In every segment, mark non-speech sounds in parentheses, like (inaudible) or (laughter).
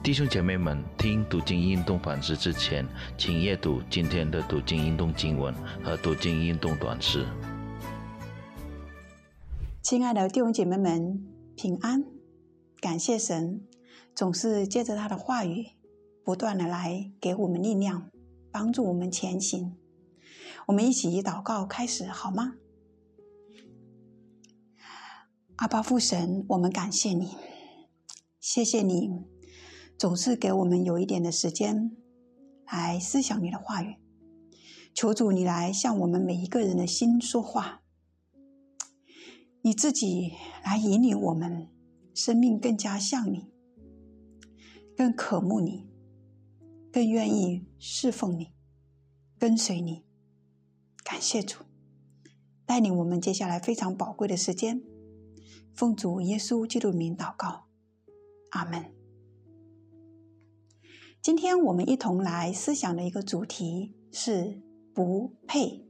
弟兄姐妹们，听读经运动反思之前，请阅读今天的读经运动经文和读经运动短诗。亲爱的弟兄姐妹们，平安！感谢神，总是借着他的话语，不断的来给我们力量，帮助我们前行。我们一起以祷告开始，好吗？阿爸父神，我们感谢你，谢谢你。总是给我们有一点的时间来思想你的话语，求主你来向我们每一个人的心说话，你自己来引领我们生命更加像你，更渴慕你，更愿意侍奉你，跟随你。感谢主带领我们接下来非常宝贵的时间，奉主耶稣基督名祷告，阿门。今天我们一同来思想的一个主题是不配。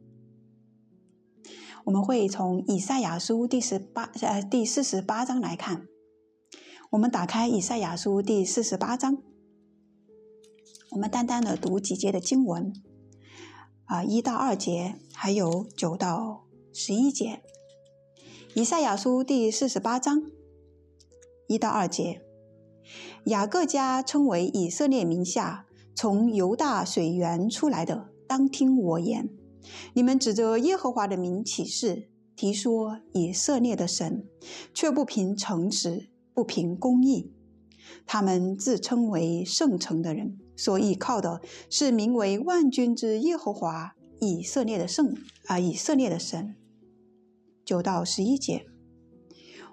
我们会从以赛亚书第十八呃第四十八章来看。我们打开以赛亚书第四十八章，我们单单的读几节的经文，啊一到二节，还有九到十一节。以赛亚书第四十八章一到二节。雅各家称为以色列名下，从犹大水源出来的，当听我言。你们指着耶和华的名起誓，提说以色列的神，却不凭诚实，不凭公义。他们自称为圣城的人，所依靠的是名为万军之耶和华以色列的圣啊，以色列的神。九到十一节。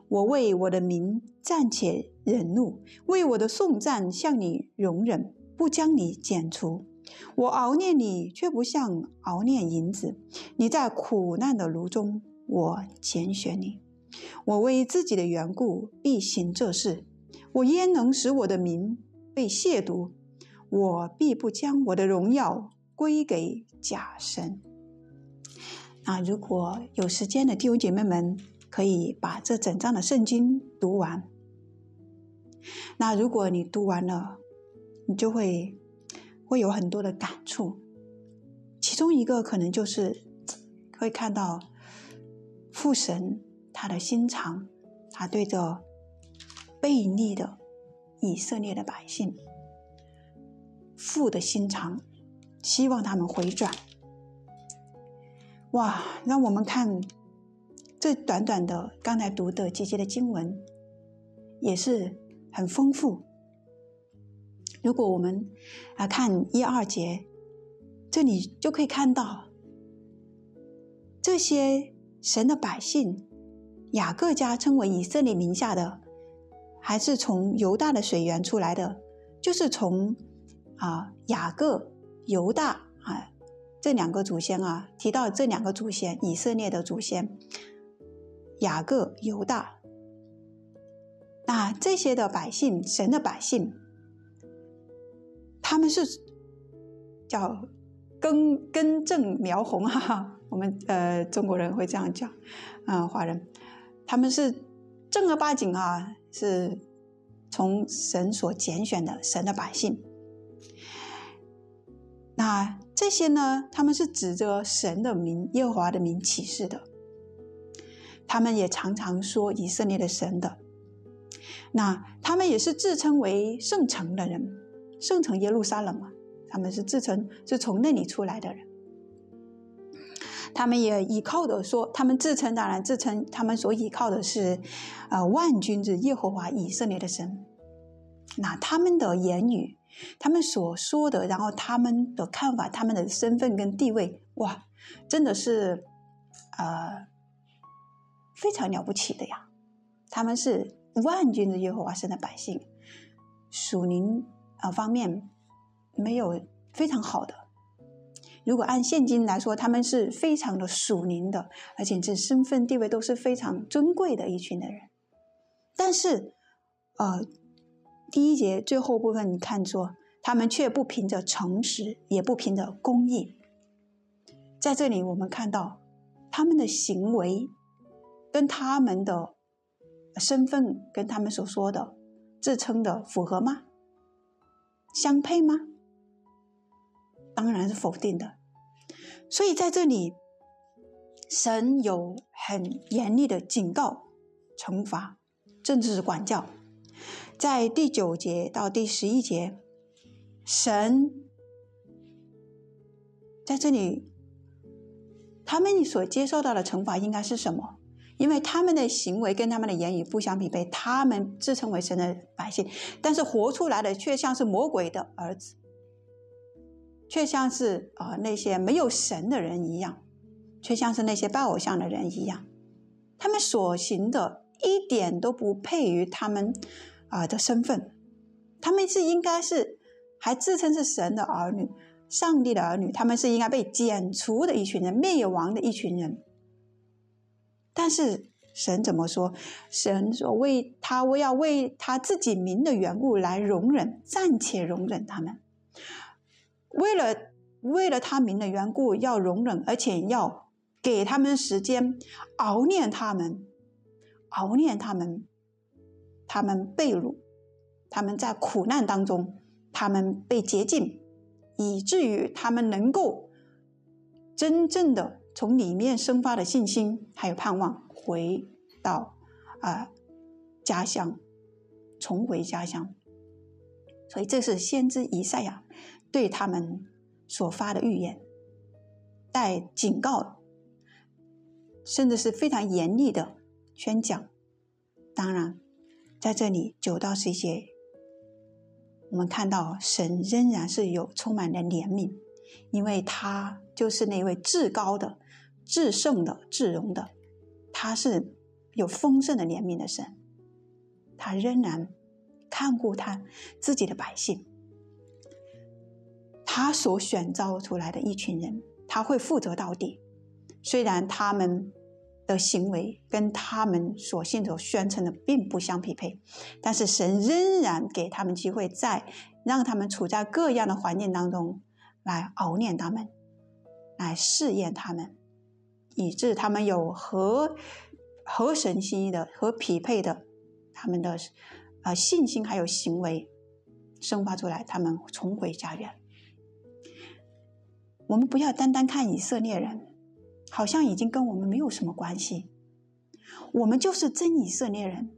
我为我的名暂且忍怒，为我的颂赞向你容忍，不将你剪除。我熬念你，却不像熬念银子。你在苦难的炉中，我拣选你。我为自己的缘故必行这事。我焉能使我的名被亵渎？我必不将我的荣耀归给假神。那如果有时间的弟兄姐妹们。可以把这整章的圣经读完。那如果你读完了，你就会会有很多的感触。其中一个可能就是会看到父神他的心肠，他对着悖逆的以色列的百姓，父的心肠，希望他们回转。哇，让我们看。这短短的刚才读的几节的经文，也是很丰富。如果我们啊看一二节，这里就可以看到这些神的百姓，雅各家称为以色列名下的，还是从犹大的水源出来的，就是从啊雅各、犹大啊这两个祖先啊提到这两个祖先，以色列的祖先。雅各、犹大，那这些的百姓，神的百姓，他们是叫根根正苗红 (laughs) 哈，我们呃中国人会这样讲，啊华人，他们是正儿八经啊，是从神所拣选的神的百姓。那这些呢，他们是指着神的名、耶和华的名起誓的。他们也常常说以色列的神的，那他们也是自称为圣城的人，圣城耶路撒冷嘛，他们是自称是从那里出来的人。他们也依靠的说，他们自称当然自称他们所依靠的是，呃万军之耶和华以色列的神。那他们的言语，他们所说的，然后他们的看法，他们的身份跟地位，哇，真的是，呃。非常了不起的呀！他们是万军的耶和华神的百姓，属灵啊方面没有非常好的。如果按现今来说，他们是非常的属灵的，而且这身份地位都是非常尊贵的一群的人。但是，呃，第一节最后部分你看说，他们却不凭着诚实，也不凭着公义。在这里，我们看到他们的行为。跟他们的身份跟他们所说的自称的符合吗？相配吗？当然是否定的。所以在这里，神有很严厉的警告、惩罚，甚至是管教。在第九节到第十一节，神在这里，他们所接受到的惩罚应该是什么？因为他们的行为跟他们的言语不相匹配，他们自称为神的百姓，但是活出来的却像是魔鬼的儿子，却像是啊那些没有神的人一样，却像是那些拜偶像的人一样，他们所行的一点都不配于他们。啊的身份，他们是应该是还自称是神的儿女、上帝的儿女，他们是应该被剪除的一群人、灭亡的一群人。但是神怎么说？神说为他，我要为他自己名的缘故来容忍，暂且容忍他们。为了为了他名的缘故要容忍，而且要给他们时间熬炼他们，熬炼他们。他们被掳，他们在苦难当中，他们被洁净，以至于他们能够真正的从里面生发的信心还有盼望，回到啊家乡，重回家乡。所以这是先知以赛亚对他们所发的预言，带警告，甚至是非常严厉的宣讲。当然。在这里九到十节，我们看到神仍然是有充满了怜悯，因为他就是那位至高的、至圣的、至荣的，他是有丰盛的怜悯的神，他仍然看顾他自己的百姓，他所选召出来的一群人，他会负责到底，虽然他们。的行为跟他们所信所宣称的并不相匹配，但是神仍然给他们机会，在让他们处在各样的环境当中来熬炼他们，来试验他们，以致他们有合合神心意的、和匹配的他们的呃信心还有行为生发出来，他们重回家园。我们不要单单看以色列人。好像已经跟我们没有什么关系，我们就是真以色列人，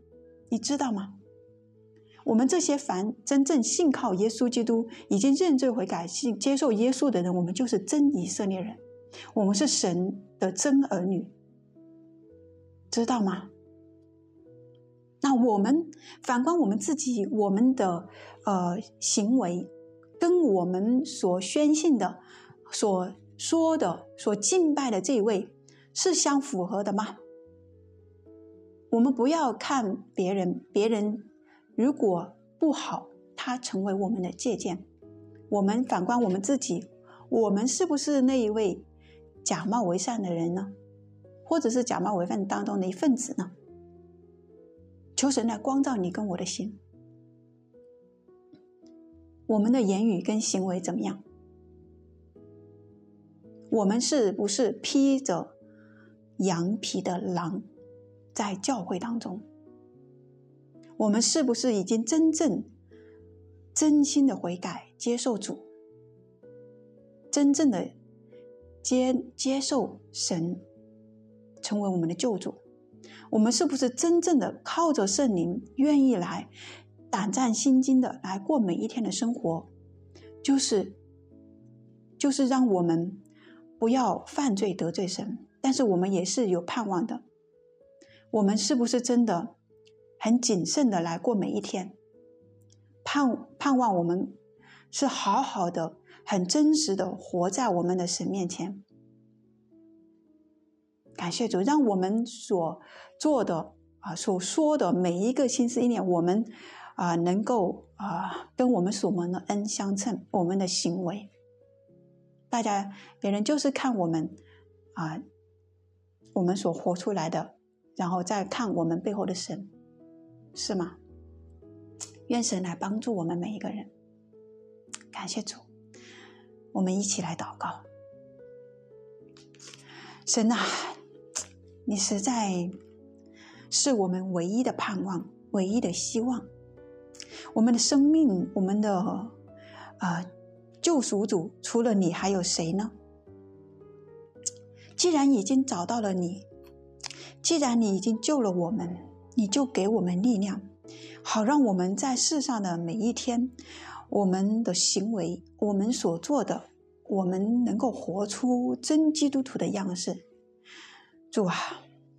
你知道吗？我们这些凡真正信靠耶稣基督、已经认罪悔改、信接受耶稣的人，我们就是真以色列人，我们是神的真儿女，知道吗？那我们反观我们自己，我们的呃行为，跟我们所宣信的所。说的所敬拜的这位是相符合的吗？我们不要看别人，别人如果不好，他成为我们的借鉴。我们反观我们自己，我们是不是那一位假冒为善的人呢？或者是假冒为善当中的一份子呢？求神来光照你跟我的心，我们的言语跟行为怎么样？我们是不是披着羊皮的狼，在教会当中？我们是不是已经真正、真心的悔改，接受主，真正的接接受神，成为我们的救主？我们是不是真正的靠着圣灵，愿意来胆战心惊的来过每一天的生活？就是，就是让我们。不要犯罪得罪神，但是我们也是有盼望的。我们是不是真的很谨慎的来过每一天？盼盼望我们是好好的、很真实的活在我们的神面前。感谢主，让我们所做的啊、所说的每一个心思意念，我们啊能够啊跟我们所蒙的恩相称，我们的行为。大家，别人就是看我们，啊，我们所活出来的，然后再看我们背后的神，是吗？愿神来帮助我们每一个人。感谢主，我们一起来祷告。神啊，你实在是我们唯一的盼望，唯一的希望。我们的生命，我们的啊，救赎主除了你还有谁呢？既然已经找到了你，既然你已经救了我们，你就给我们力量，好让我们在世上的每一天，我们的行为，我们所做的，我们能够活出真基督徒的样式。主啊，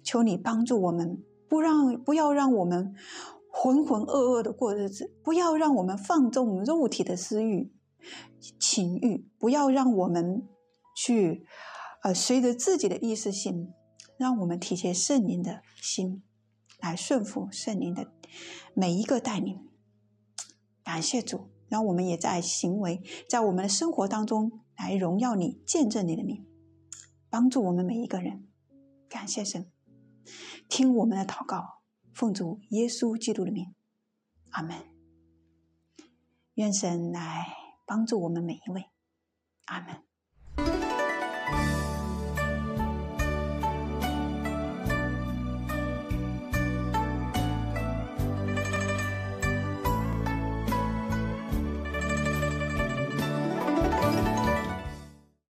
求你帮助我们，不让不要让我们浑浑噩噩的过日子，不要让我们放纵肉体的私欲、情欲，不要让我们去。呃，随着自己的意识性，让我们体贴圣灵的心，来顺服圣灵的每一个带领。感谢主，让我们也在行为，在我们的生活当中来荣耀你，见证你的名，帮助我们每一个人。感谢神，听我们的祷告，奉主耶稣基督的名，阿门。愿神来帮助我们每一位，阿门。